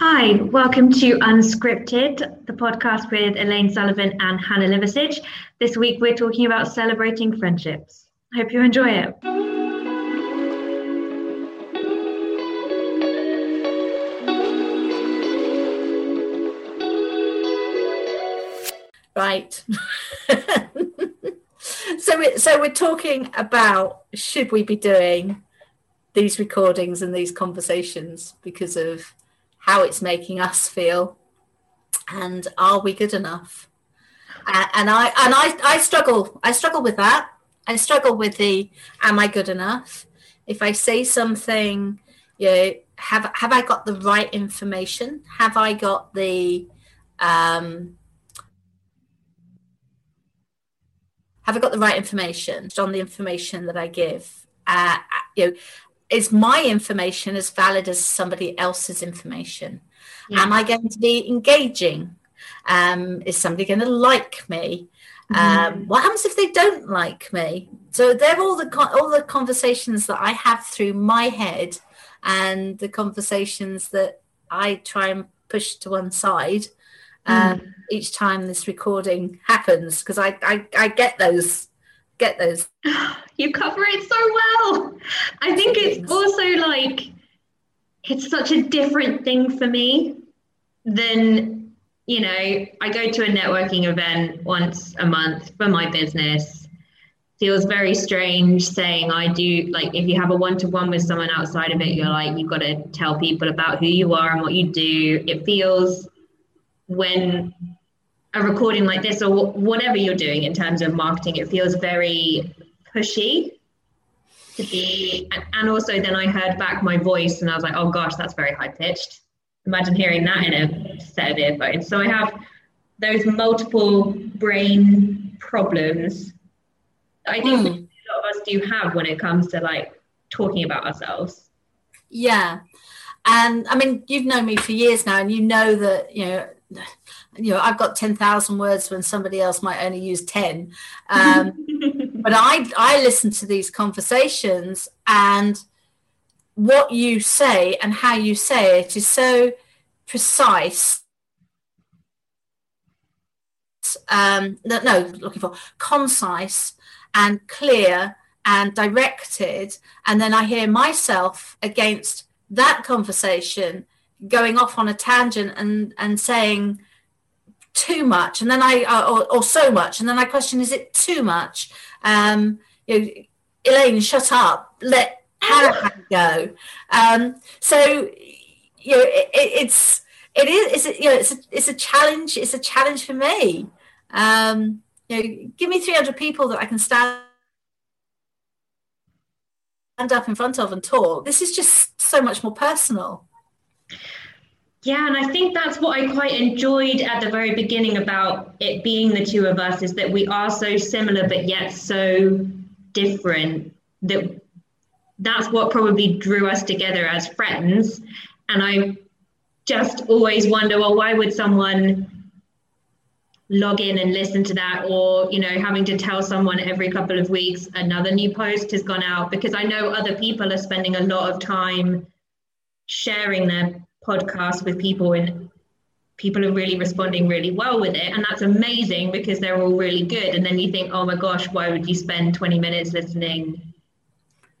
Hi, welcome to Unscripted, the podcast with Elaine Sullivan and Hannah Liversidge. This week we're talking about celebrating friendships. I Hope you enjoy it. Right. so, we, so we're talking about should we be doing these recordings and these conversations because of how it's making us feel. And are we good enough? Uh, and i and i i struggle i struggle with that. I struggle with the am i good enough? If i say something you know have have i got the right information? Have i got the um have i got the right information on the information that i give? Uh, you know is my information as valid as somebody else's information? Yeah. Am I going to be engaging? Um, is somebody going to like me? Um, mm. what happens if they don't like me? So they're all the all the conversations that I have through my head, and the conversations that I try and push to one side um, mm. each time this recording happens because I, I I get those get those. You cover it so well. I think it's also like it's such a different thing for me than you know, I go to a networking event once a month for my business. Feels very strange saying I do like if you have a one to one with someone outside of it, you're like, you've got to tell people about who you are and what you do. It feels when a recording like this or whatever you're doing in terms of marketing, it feels very pushy to be. And also, then I heard back my voice and I was like, oh gosh, that's very high pitched. Imagine hearing that in a set of earphones. So I have those multiple brain problems. I think mm. a lot of us do have when it comes to like talking about ourselves. Yeah. And I mean, you've known me for years now, and you know that, you know, you know, I've got 10,000 words when somebody else might only use 10. Um, but I, I listen to these conversations and what you say and how you say it is so precise. Um, no, no, looking for concise and clear and directed. And then I hear myself against that conversation going off on a tangent and and saying too much and then i uh, or, or so much and then i question is it too much? Um you know elaine shut up. Let hannah go. Um so you know it, it's it is it's you know it's a, it's a challenge it's a challenge for me. Um you know give me 300 people that i can stand stand up in front of and talk. This is just so much more personal yeah, and I think that's what I quite enjoyed at the very beginning about it being the two of us is that we are so similar but yet so different that that's what probably drew us together as friends. And I just always wonder, well, why would someone log in and listen to that or you know having to tell someone every couple of weeks another new post has gone out because i know other people are spending a lot of time sharing their podcast with people and people are really responding really well with it. And that's amazing because they're all really good. And then you think oh my gosh why would you spend 20 minutes listening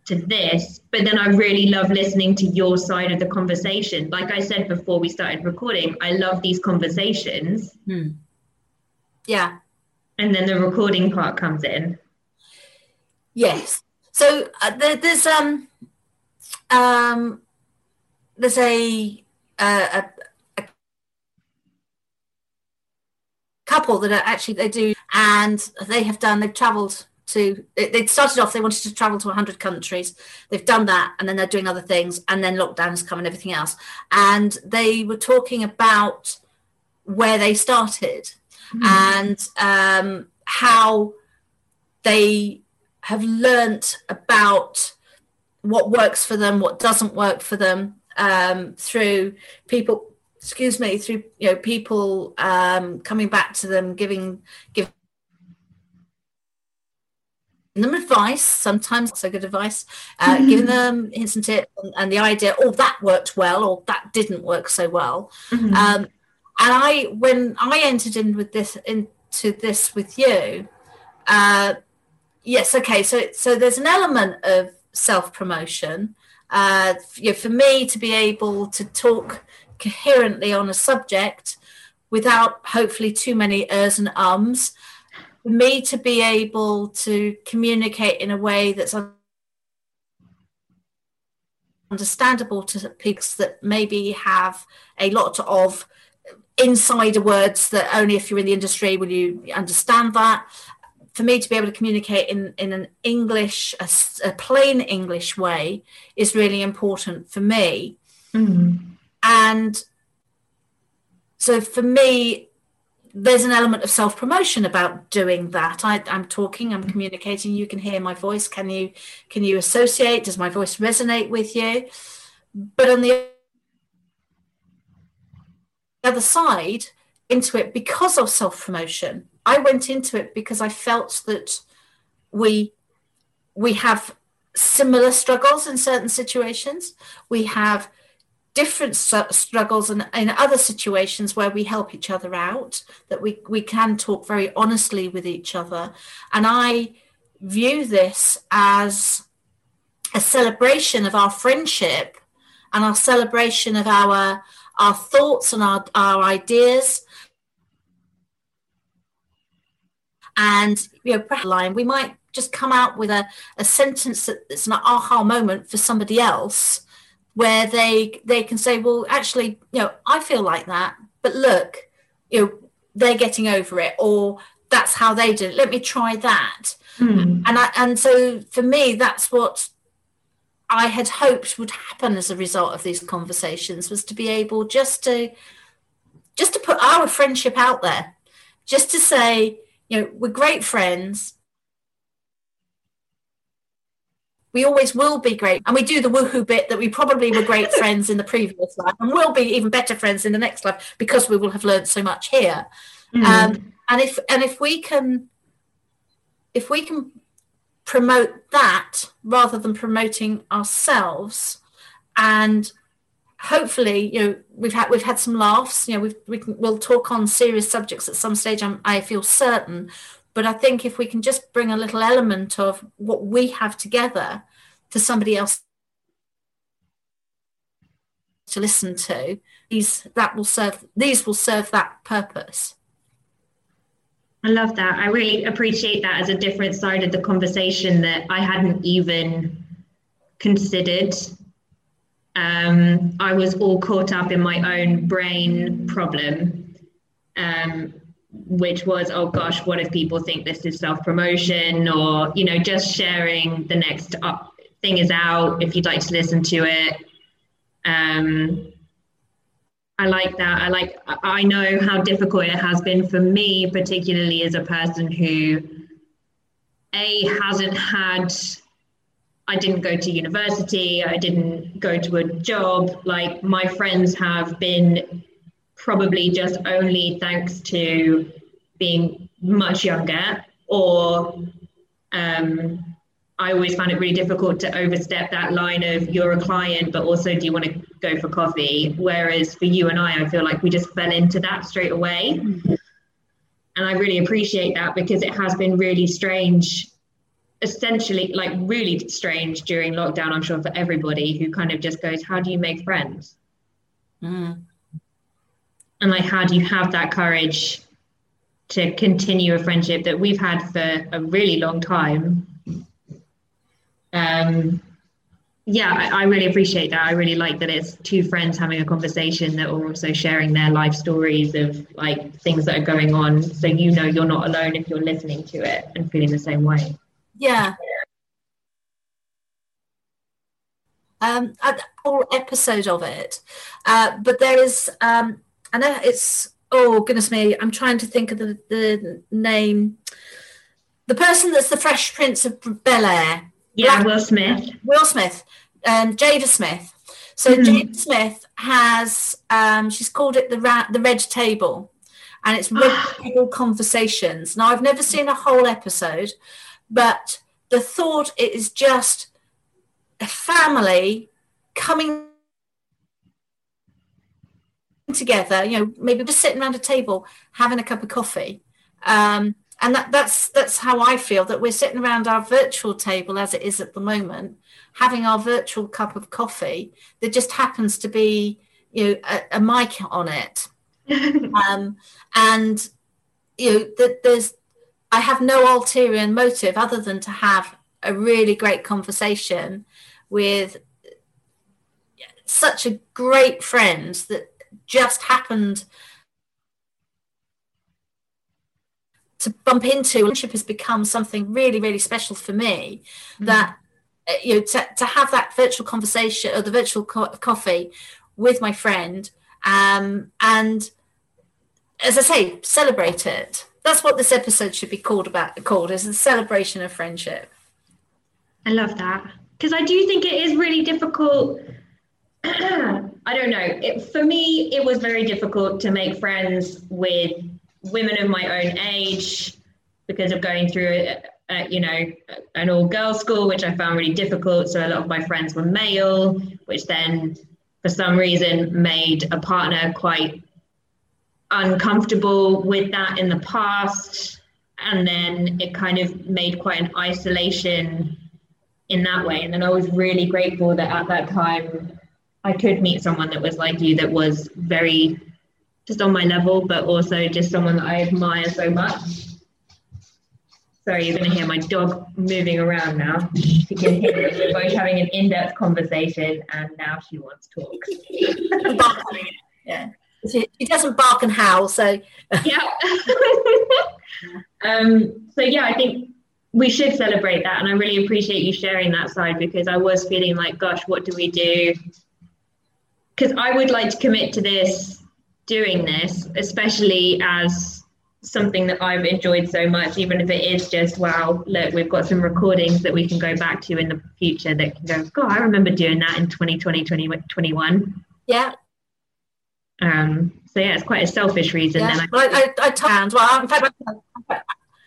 to this? But then i really love listening to your side of the conversation. Like i said before we started recording i love these conversations. Hmm. yeah. And then the recording part comes in. Yes. So uh, there, there's um um there's a a, a couple that are actually they do and they have done they've traveled to they started off they wanted to travel to 100 countries they've done that and then they're doing other things and then lockdowns come and everything else and they were talking about where they started mm. and um, how they have learnt about what works for them what doesn't work for them um, through people excuse me through you know people um, coming back to them giving giving them advice, sometimes so good advice, uh, mm-hmm. giving them hints and tips, and, and, the idea, oh, that worked well, or that didn't work so well. Mm-hmm. Um, and I, when I entered in with this into this with you, uh, yes, okay, so so there's an element of self promotion. Uh, you know, for me to be able to talk coherently on a subject without hopefully too many ers and ums for me to be able to communicate in a way that's understandable to people that maybe have a lot of insider words that only if you're in the industry will you understand that for me to be able to communicate in, in an english a, a plain english way is really important for me mm-hmm. and so for me there's an element of self promotion about doing that. I, am talking, I'm communicating. You can hear my voice. Can you can you associate? Does my voice resonate with you? But on the other side, into it because of self promotion. I went into it because I felt that we we have similar struggles in certain situations. We have different struggles and in other situations where we help each other out, that we, we can talk very honestly with each other. And I view this as a celebration of our friendship and our celebration of our our thoughts and our, our ideas and you know line we might just come out with a, a sentence that's an aha moment for somebody else where they they can say, well, actually, you know, I feel like that, but look, you know, they're getting over it, or that's how they did it. Let me try that. Mm. And I, and so for me, that's what I had hoped would happen as a result of these conversations was to be able just to just to put our friendship out there, just to say, you know, we're great friends. we always will be great. And we do the woohoo bit that we probably were great friends in the previous life and will be even better friends in the next life because we will have learned so much here. Mm. Um, and if and if we can if we can promote that rather than promoting ourselves and hopefully you know we've had we've had some laughs you know we've, we can, we'll talk on serious subjects at some stage I'm, i feel certain but I think if we can just bring a little element of what we have together to somebody else to listen to, these that will serve these will serve that purpose. I love that. I really appreciate that as a different side of the conversation that I hadn't even considered. Um, I was all caught up in my own brain problem. Um, which was oh gosh what if people think this is self promotion or you know just sharing the next up thing is out if you'd like to listen to it um i like that i like i know how difficult it has been for me particularly as a person who a hasn't had I didn't go to university, I didn't go to a job. Like my friends have been probably just only thanks to being much younger or um, I always found it really difficult to overstep that line of you're a client, but also do you want to go for coffee? Whereas for you and I, I feel like we just fell into that straight away. And I really appreciate that because it has been really strange, essentially, like really strange during lockdown, I'm sure for everybody who kind of just goes, How do you make friends? Mm. And like how do you have that courage to continue a friendship that we've had for a really long time? Um yeah I, I, really appreciate that. I really like that it's two friends having a conversation that are also sharing their life stories of like things that are going on. So you know you're not alone if you're listening to it and feeling the same way yeah um, a whole episode of it, uh, but there is um, I know it's oh goodness me, I'm trying to think of the, the name. The person that's the Fresh Prince of Bel Air. Yeah, Black, Will Smith. Will Smith, um, Jada Smith. So mm-hmm. Jada Smith has um, she's called it the ra- the Red Table, and it's Red Table Conversations. Now I've never seen a whole episode, but the thought is just a family coming together, you know, maybe just sitting around a table having a cup of coffee. Um, and that, that's that's how I feel that we're sitting around our virtual table as it is at the moment, having our virtual cup of coffee that just happens to be, you know, a, a mic on it, um, and you know that there's I have no ulterior motive other than to have a really great conversation with such a great friend that just happened to bump into friendship has become something really really special for me mm-hmm. that uh, you know to, to have that virtual conversation or the virtual co- coffee with my friend um, and as i say celebrate it that's what this episode should be called about called is a celebration of friendship i love that because i do think it is really difficult I don't know. It, for me, it was very difficult to make friends with women of my own age because of going through, a, a, you know, an all girls school, which I found really difficult. So a lot of my friends were male, which then, for some reason, made a partner quite uncomfortable with that in the past. And then it kind of made quite an isolation in that way. And then I was really grateful that at that time I could meet someone that was like you that was very just on my level, but also just someone that I admire so much. Sorry, you're going to hear my dog moving around now. You can hear it. We're both having an in-depth conversation, and now she wants to talk. yeah, she, she, doesn't bark and howl, so yeah. um, so yeah, I think we should celebrate that, and I really appreciate you sharing that side because I was feeling like, gosh, what do we do? because I would like to commit to this, doing this, especially as something that I've enjoyed so much, even if it is just, wow, look, we've got some recordings that we can go back to in the future that can go, God, I remember doing that in 2020, 2021. Yeah. Um, so yeah, it's quite a selfish reason. Yeah. Then I, well, I, I, I, well, in fact,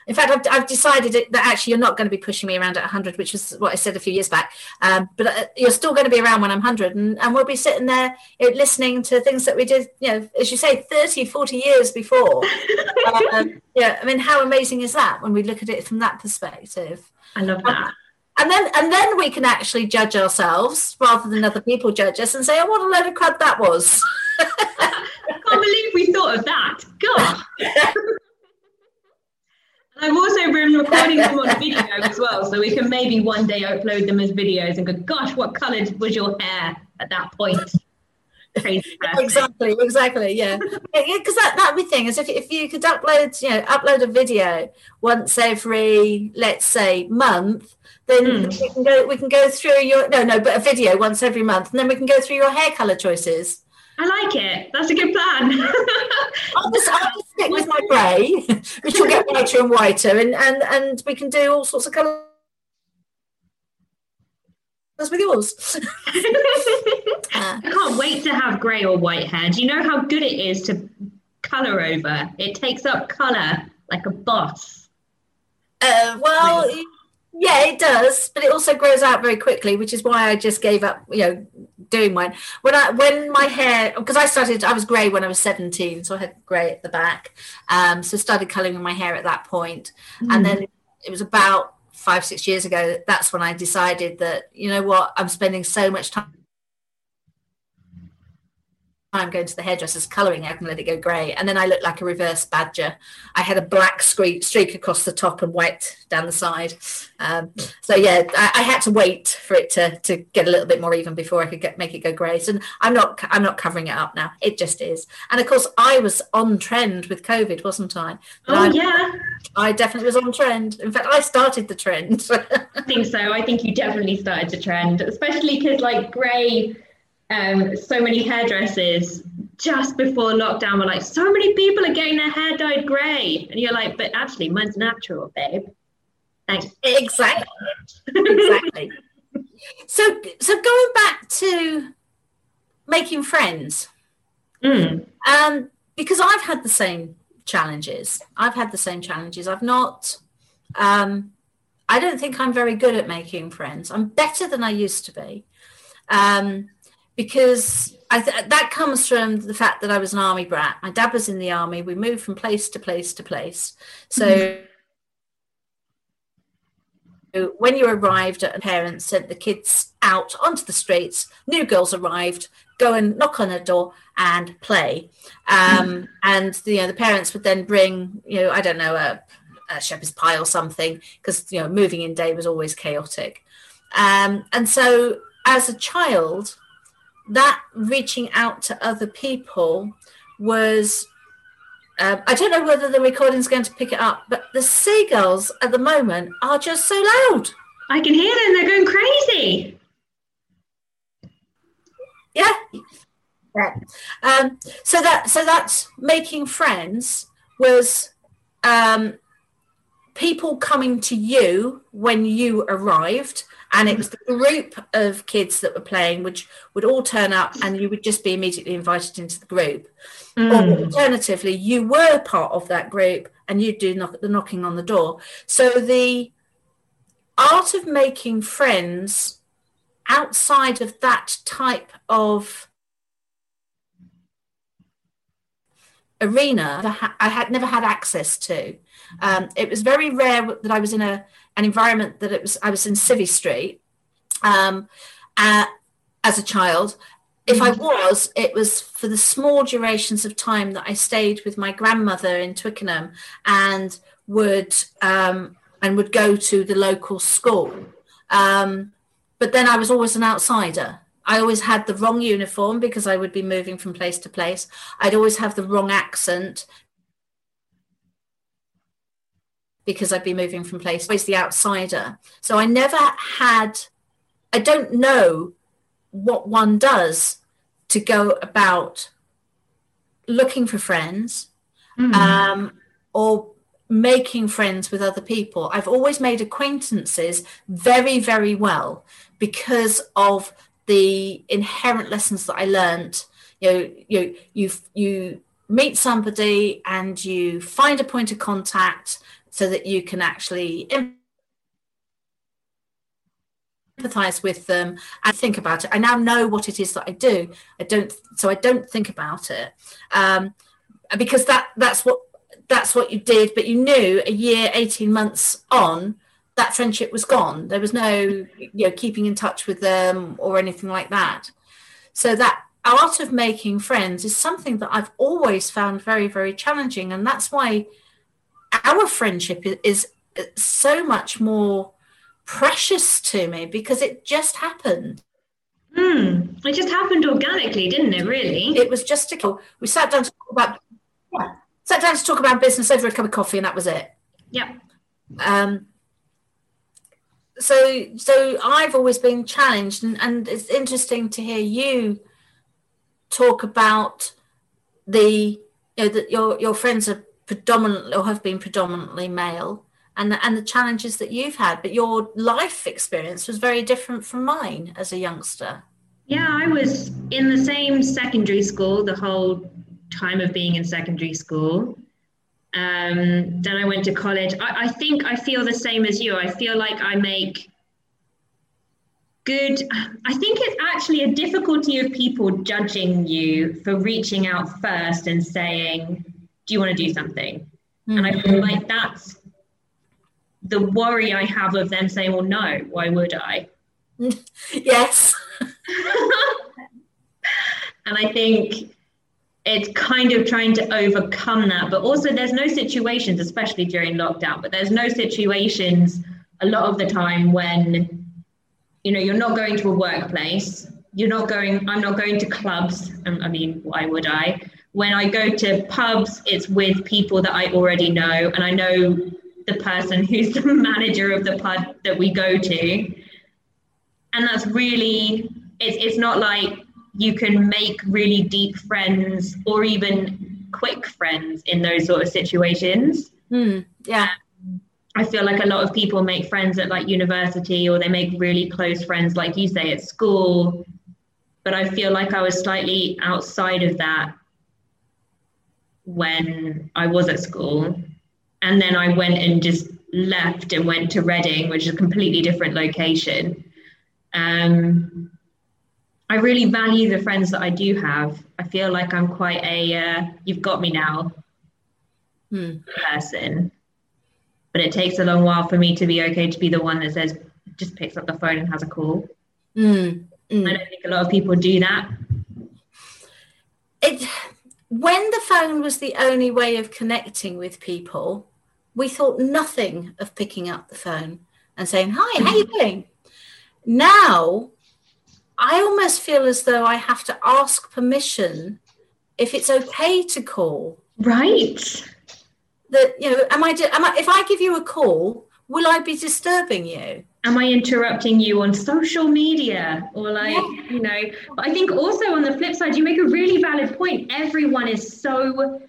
in fact, I've, I've decided that actually you're not going to be pushing me around at 100, which is what I said a few years back. Um, but uh, you're still going to be around when I'm 100, and, and we'll be sitting there you know, listening to things that we did, you know, as you say, 30, 40 years before. um, yeah, I mean, how amazing is that when we look at it from that perspective? I love that. And then, and then we can actually judge ourselves rather than other people judge us and say, "Oh, what a load of crud that was." I can't believe we thought of that. God. And I've also been recording them on video as well, so we can maybe one day upload them as videos and go, gosh, what colour was your hair at that point? Exactly, exactly, yeah. Because that that be thing is if if you could upload, you know, upload a video once every, let's say, month, then mm. we can go we can go through your no no, but a video once every month, and then we can go through your hair color choices. I like it. That's a good plan. I'll, just, I'll just stick with my grey, which will get whiter and whiter, and, and, and we can do all sorts of colours with yours. I can't wait to have grey or white hair. Do you know how good it is to colour over? It takes up colour like a boss. Uh, well, yeah, it does, but it also grows out very quickly, which is why I just gave up, you know, doing mine. When I when my hair because I started I was grey when I was 17, so I had grey at the back. Um, so started colouring my hair at that point. Mm. and then it was about five six years ago. That's when I decided that you know what I'm spending so much time I'm going to the hairdresser's colouring, I can let it go grey. And then I looked like a reverse badger. I had a black streak, streak across the top and white down the side. Um, so yeah, I, I, had to wait for it to, to get a little bit more even before I could get, make it go grey. So I'm not I'm not covering it up now. It just is. And of course, I was on trend with COVID, wasn't I? oh I, yeah, I definitely was on trend. In fact, I started the trend. I think so. I think you definitely started the trend, especially because like grey um, so many hairdressers just before lockdown were like, so many people are getting their hair dyed grey. And you're like, but actually, mine's natural, babe. Thanks. Exactly. exactly. so, so going back to making friends, mm. um, because I've had the same challenges. I've had the same challenges. I've not, um, I don't think I'm very good at making friends. I'm better than I used to be. Um, because th- that comes from the fact that I was an army brat. My dad was in the army. We moved from place to place to place. So mm-hmm when you arrived at parents sent the kids out onto the streets new girls arrived go and knock on a door and play um, and you know the parents would then bring you know i don't know a, a shepherd's pie or something because you know moving in day was always chaotic um, and so as a child that reaching out to other people was um, I don't know whether the recording is going to pick it up, but the seagulls at the moment are just so loud. I can hear them. They're going crazy. Yeah. Yeah. Um, so that so that's making friends was um, people coming to you when you arrived and it was the group of kids that were playing which would all turn up and you would just be immediately invited into the group. Mm. or alternatively you were part of that group and you'd do knock, the knocking on the door. So the art of making friends outside of that type of arena I had never had access to. Um, it was very rare that I was in a an environment that it was I was in Civvy Street um, uh, as a child. If I mm. was, it was for the small durations of time that I stayed with my grandmother in Twickenham and would um, and would go to the local school. Um, but then I was always an outsider. I always had the wrong uniform because I would be moving from place to place. I'd always have the wrong accent because I'd be moving from place. Always the outsider. So I never had, I don't know what one does to go about looking for friends mm. um, or making friends with other people. I've always made acquaintances very, very well because of the inherent lessons that I learned. You know, you you you meet somebody and you find a point of contact so that you can actually empathize with them and think about it. I now know what it is that I do. I don't, so I don't think about it um, because that that's what that's what you did. But you knew a year, eighteen months on, that friendship was gone. There was no you know keeping in touch with them or anything like that. So that art of making friends is something that I've always found very very challenging, and that's why our friendship is, so much more precious to me because it just happened. Hmm. It just happened organically, didn't it? Really? It was just a. We sat down to talk about. Yeah, sat down to talk about business over a cup of coffee, and that was it. Yeah. Um. So, so I've always been challenged, and, and it's interesting to hear you talk about the you know that your your friends are predominantly or have been predominantly male and the, and the challenges that you've had but your life experience was very different from mine as a youngster. Yeah i was in the same secondary school the whole time of being in secondary school um, then i went to college I, I think i feel the same as you i feel like i make good i think it's actually a difficulty of people judging you for reaching out first and saying do you want to do something? Mm-hmm. And I feel like that's the worry I have of them saying, well, no, why would I? yes. and I think it's kind of trying to overcome that. But also, there's no situations, especially during lockdown, but there's no situations a lot of the time when, you know, you're not going to a workplace, you're not going, I'm not going to clubs. Um, I mean, why would I? when I go to pubs, it's with people that I already know, and I know the person who's the manager of the pub that we go to. And that's really, it's, it's not like you can make really deep friends or even quick friends in those sort of situations. Mm, yeah. Um, I feel like a lot of people make friends at like university or they make really close friends, like you say, at school. But I feel like I was slightly outside of that when I was at school. And then I went and just left and went to Reading, which is a completely different location. Um, I really value the friends that I do have. I feel like I'm quite a uh, you've got me now Hmm. person. But it takes a long while for me to be okay to be the one that says, just picks up the phone and has a call. Mm, I mm. don't think a lot of people do that. It, when the phone was the only way of connecting with people, we thought nothing of picking up the phone and saying, Hi, how are you doing? Now, I almost feel as though I have to ask permission if it's okay to call. Right. That you know, am I? Am I? If I give you a call, will I be disturbing you? Am I interrupting you on social media or like, Yeah. you know? But I think also on the flip side, you make a really valid point. Everyone is so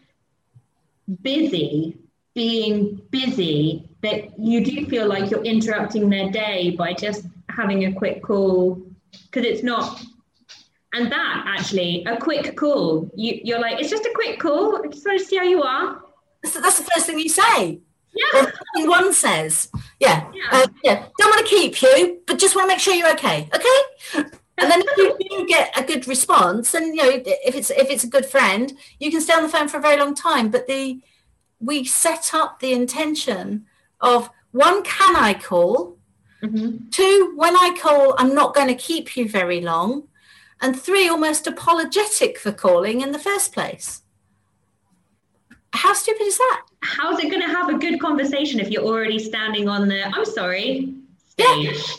busy being busy that you do feel like you're interrupting their day by just having a quick call because it's not and that actually a quick call you, you're like it's just a quick call i just want to see how you are That's, that's the first thing you say. yeah one says, yeah, Yeah. uh, yeah. Don't want to keep you, but just want to make sure you're okay. Okay. And then if you do get a good response, and you know if it's if it's a good friend, you can stay on the phone for a very long time. But the we set up the intention of one, can I call? Mhm. Two, when I call, I'm not going to keep you very long. And three, almost apologetic for calling in the first place. How stupid is that? how's it going to have a good conversation if you're already standing on the i'm sorry Yeah. stage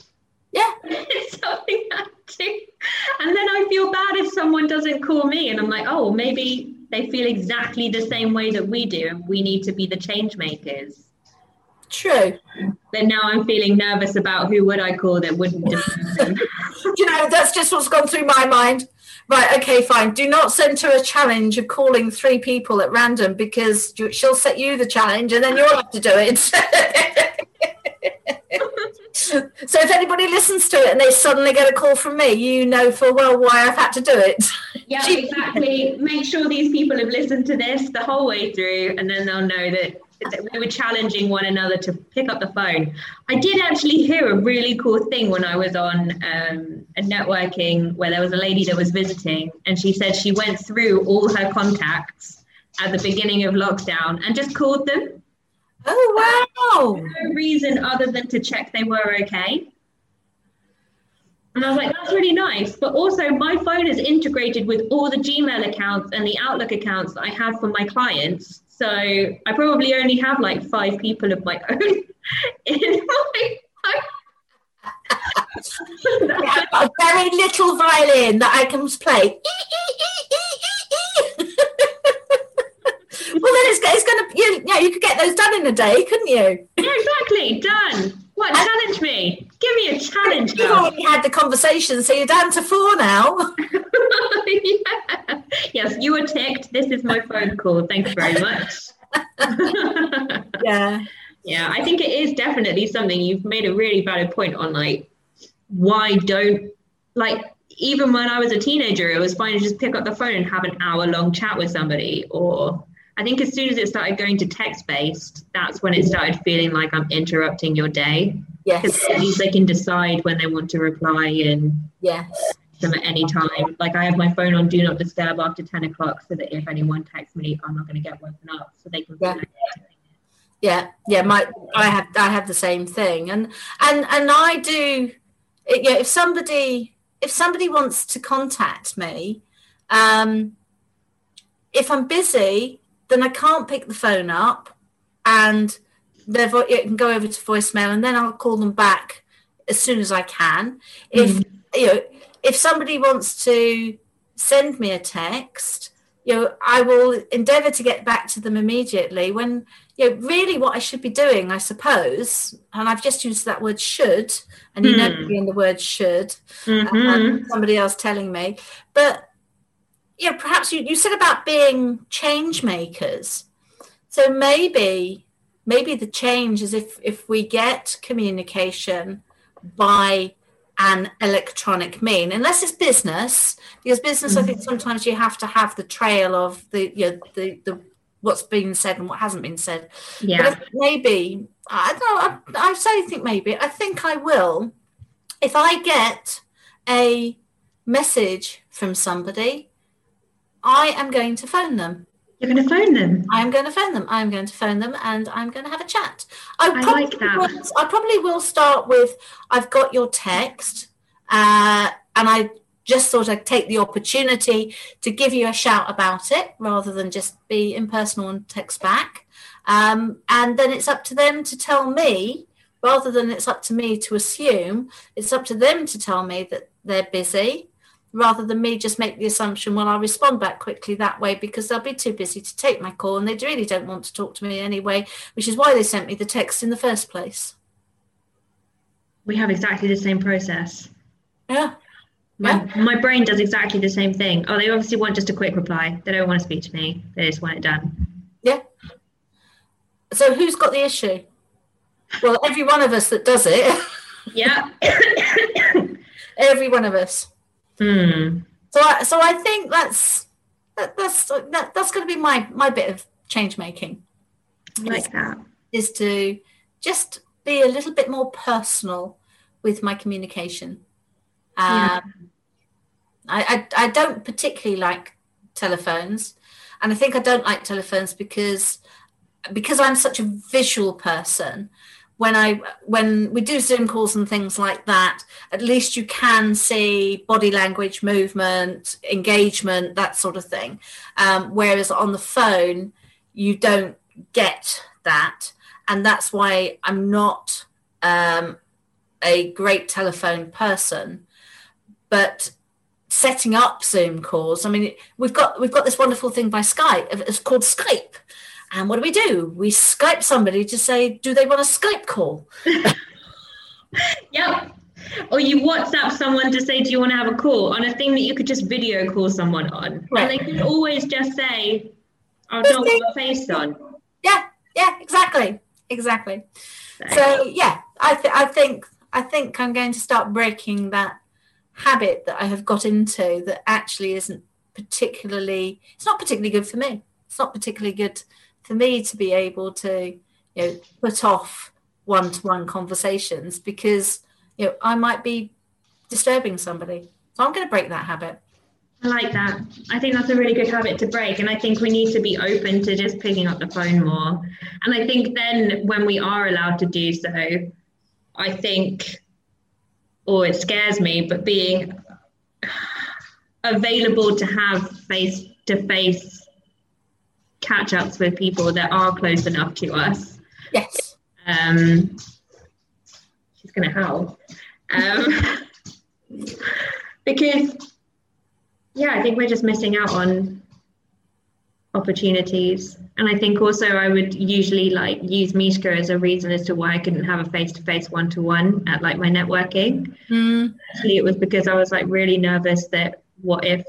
Yeah. it's something I do. And then I feel bad if someone doesn't call me and I'm like, oh, maybe they feel exactly the same way that we do and we need to be the change makers. True. But now I'm feeling nervous about who would I call that wouldn't you know, that's just what's gone through my mind. Right, okay, fine. Do not send her a challenge of calling three people at random because she'll set you the challenge and then you'll have to do it. so if anybody listens to it and they suddenly get a call from me, you know full well why I've had to do it. yeah, exactly. Make sure these people have listened to this the whole way through and then they'll know that, that we were challenging one another to pick up the phone. I did actually hear a really cool thing when I was on um, a networking where there was a lady that was visiting and she said she went through all her contacts at the beginning of lockdown and just called them. Oh, wow. No reason other than to check they were okay. And I was like, that's really nice. But also, my phone is integrated with all the Gmail accounts and the Outlook accounts that I have for my clients. So I probably only have like five people of my own in my phone. I've a very little violin that I can play. well, then it's, it's going to, you, yeah, you could get those done in a day, couldn't you? yeah, exactly. Done. What? Challenge me. Give me a challenge. You've now. already had the conversation, so you're down to four now. yeah. Yes, you were ticked. This is my phone call. Thanks very much. Yeah. Yeah, I think it is definitely something you've made a really valid point on like why don't like even when I was a teenager it was fine to just pick up the phone and have an hour long chat with somebody or I think as soon as it started going to text based that's when it started feeling like I'm interrupting your day because Yes. at least they can decide when they want to reply and Yes. them at any time like I have my phone on do not disturb after 10 o'clock so that if anyone texts me I'm not going to get woken up so they can Yeah. Yeah. Yeah. My, I have, I have the same thing, and and and I do. It, yeah. If somebody, if somebody wants to contact me, um, if I'm busy, then I can't pick the phone up, and their vo- it can go over to voicemail, and then I'll call them back as soon as I can. If you know, if somebody wants to send me a text, you know, I will endeavour to get back to them immediately. When you know, really, what I should be doing, I suppose, and I've just used that word "should," and you know, Hmm. in the word "should." Mhm. um, somebody else telling me. But yeah, perhaps you, you said about being change makers. So maybe maybe the change is if if we get communication by an electronic mean, unless it's business, because business I think mm-hmm. sometimes you have to have the trail of the you know, the the what's been said and what hasn't been said. Yeah. But maybe I don't know. I, I say think maybe. I think I will if I get a message from somebody. I am going to phone them. You're going to phone them. I'm going to phone them. I'm going to phone them, and I'm going to have a chat. I, I like that. Will, I probably will start with I've got your text, uh, and I just thought I'd take the opportunity to give you a shout about it rather than just be impersonal and text back. Um, and then it's up to them to tell me, rather than it's up to me to assume, it's up to them to tell me that they're busy rather than me just make the assumption, well, I'll respond back quickly that way because they'll be too busy to take my call and they really don't want to talk to me anyway, which is why they sent me the text in the first place. We have exactly the same process. Yeah. My, yeah. my brain does exactly the same thing. Oh, they obviously want just a quick reply. They don't want to speak to me. They just want it done. Yeah. So who's got the issue? Well, every one of us that does it. Yeah. every one of us. Hmm. So, I, so I think that's that, that's that, that's going to be my my bit of change making. Like that is to just be a little bit more personal with my communication. Yeah. Um, I, I I don't particularly like telephones, and I think I don't like telephones because because I'm such a visual person when I when we do Zoom calls and things like that, at least you can see body language, movement, engagement, that sort of thing. Um, whereas on the phone, you don't get that, and that's why I'm not um, a great telephone person. But setting up Zoom calls, I mean, we've got we've got this wonderful thing by Skype. It's called Skype and what do we do? We Skype somebody to say, do they want a Skype call? yep. Or you WhatsApp someone to say, do you want to have a call on a thing that you could just video call someone on? Right. And they could always just say, I don't put a face on. Yeah, yeah, exactly. Exactly. So yeah, I, th- I think I think I'm going to start breaking that habit that I have got into that actually isn't particularly it's not particularly good for me. It's not particularly good for me to be able to you know put off one-to-one conversations because you know I might be disturbing somebody. So I'm going to break that habit. I like that. I think that's a really good habit to break. And I think we need to be open to just picking up the phone more. And I think then when we are allowed to do so, I think, or it scares me, but being available to have face to face catch ups with people that are close enough to us. Yes. Um, she's going to howl. Um, because, yeah, I think we're just missing out on opportunities. And I think also I would usually like use Mishka as a reason as to why I couldn't have a face to face one to one at like my networking. Mm. Actually, it was because I was like really nervous that what if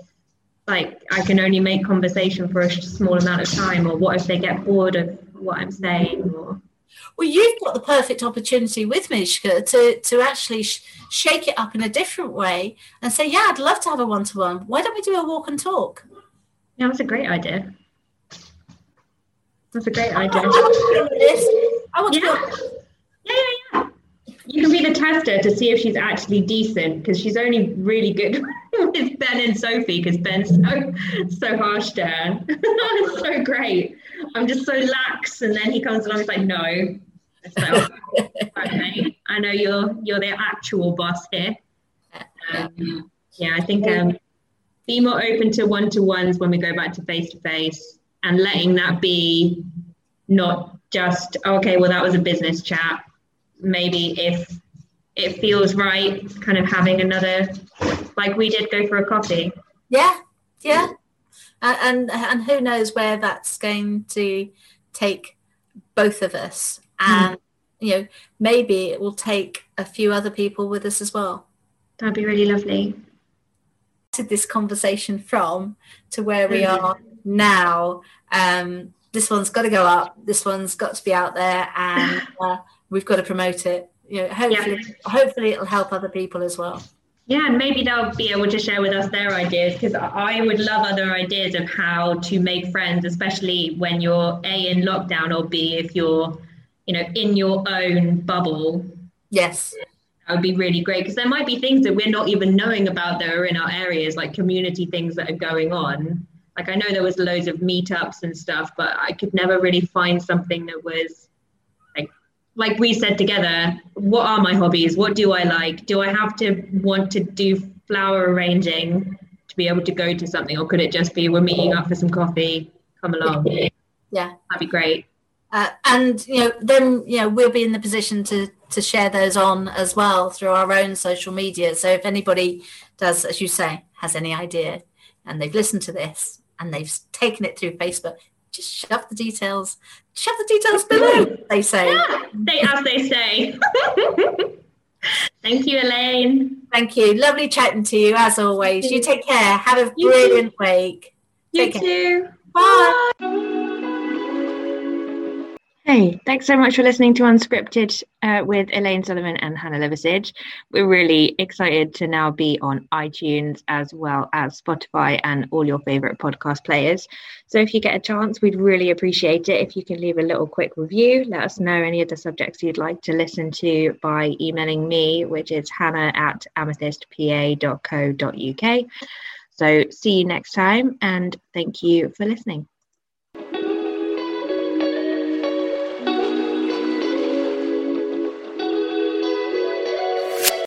like I can only make conversation for a small amount of time, or what if they get bored of what I'm saying? Or well, you've got the perfect opportunity with Mishka to to actually sh- shake it up in a different way and say, "Yeah, I'd love to have a one to one. Why don't we do a walk and talk?" Yeah, that's a great idea. That's a great idea. I want to. I want yeah. You can be the tester to see if she's actually decent because she's only really good with Ben and Sophie because Ben's so so harsh to her. so great. I'm just so lax, and then he comes along. He's like, no. So, okay, I know you're you're the actual boss here. Um, yeah, I think um, be more open to one to ones when we go back to face to face, and letting that be not just okay. Well, that was a business chat maybe if it feels right, kind of having another, like we did, go for a coffee. Yeah, yeah, and and who knows where that's going to take both of us, hmm. and mm. you know maybe it will take a few other people with us as well. That'd be really lovely. This conversation from to where we mm-hmm. are now. Um, this one's got to go up. This one's got to be out there, and uh, we've got to promote it. You know, hopefully, yeah. hopefully it'll help other people as well. Yeah, and maybe they'll be able to share with us their ideas because I would love other ideas of how to make friends, especially when you're A in lockdown or B if you're, you know, in your own bubble. Yes. That would be really great because there might be things that we're not even knowing about that are in our areas, like community things that are going on. Like I know there was loads of meetups and stuff, but I could never really find something that was like we said together, what are my hobbies? What do I like? Do I have to want to do flower arranging to be able to go to something, or could it just be we're meeting up for some coffee? Come along. Yeah, that'd be great. Uh, and you know, then you know we'll be in the position to to share those on as well through our own social media. So if anybody does, as you say, has any idea, and they've listened to this and they've taken it through Facebook, just shove the details, shove the details below, they say. Yeah, they, as they say. Thank you, Elaine. Thank you. Lovely chatting to you as always. You take care. Have a you brilliant too. week. You take too. Care. Bye. Bye. Hey, thanks so much for listening to Unscripted uh, with Elaine Sullivan and Hannah Liversidge. We're really excited to now be on iTunes as well as Spotify and all your favorite podcast players. So if you get a chance, we'd really appreciate it if you can leave a little quick review. Let us know any of the subjects you'd like to listen to by emailing me, which is hannah at amethystpa.co.uk. So see you next time and thank you for listening.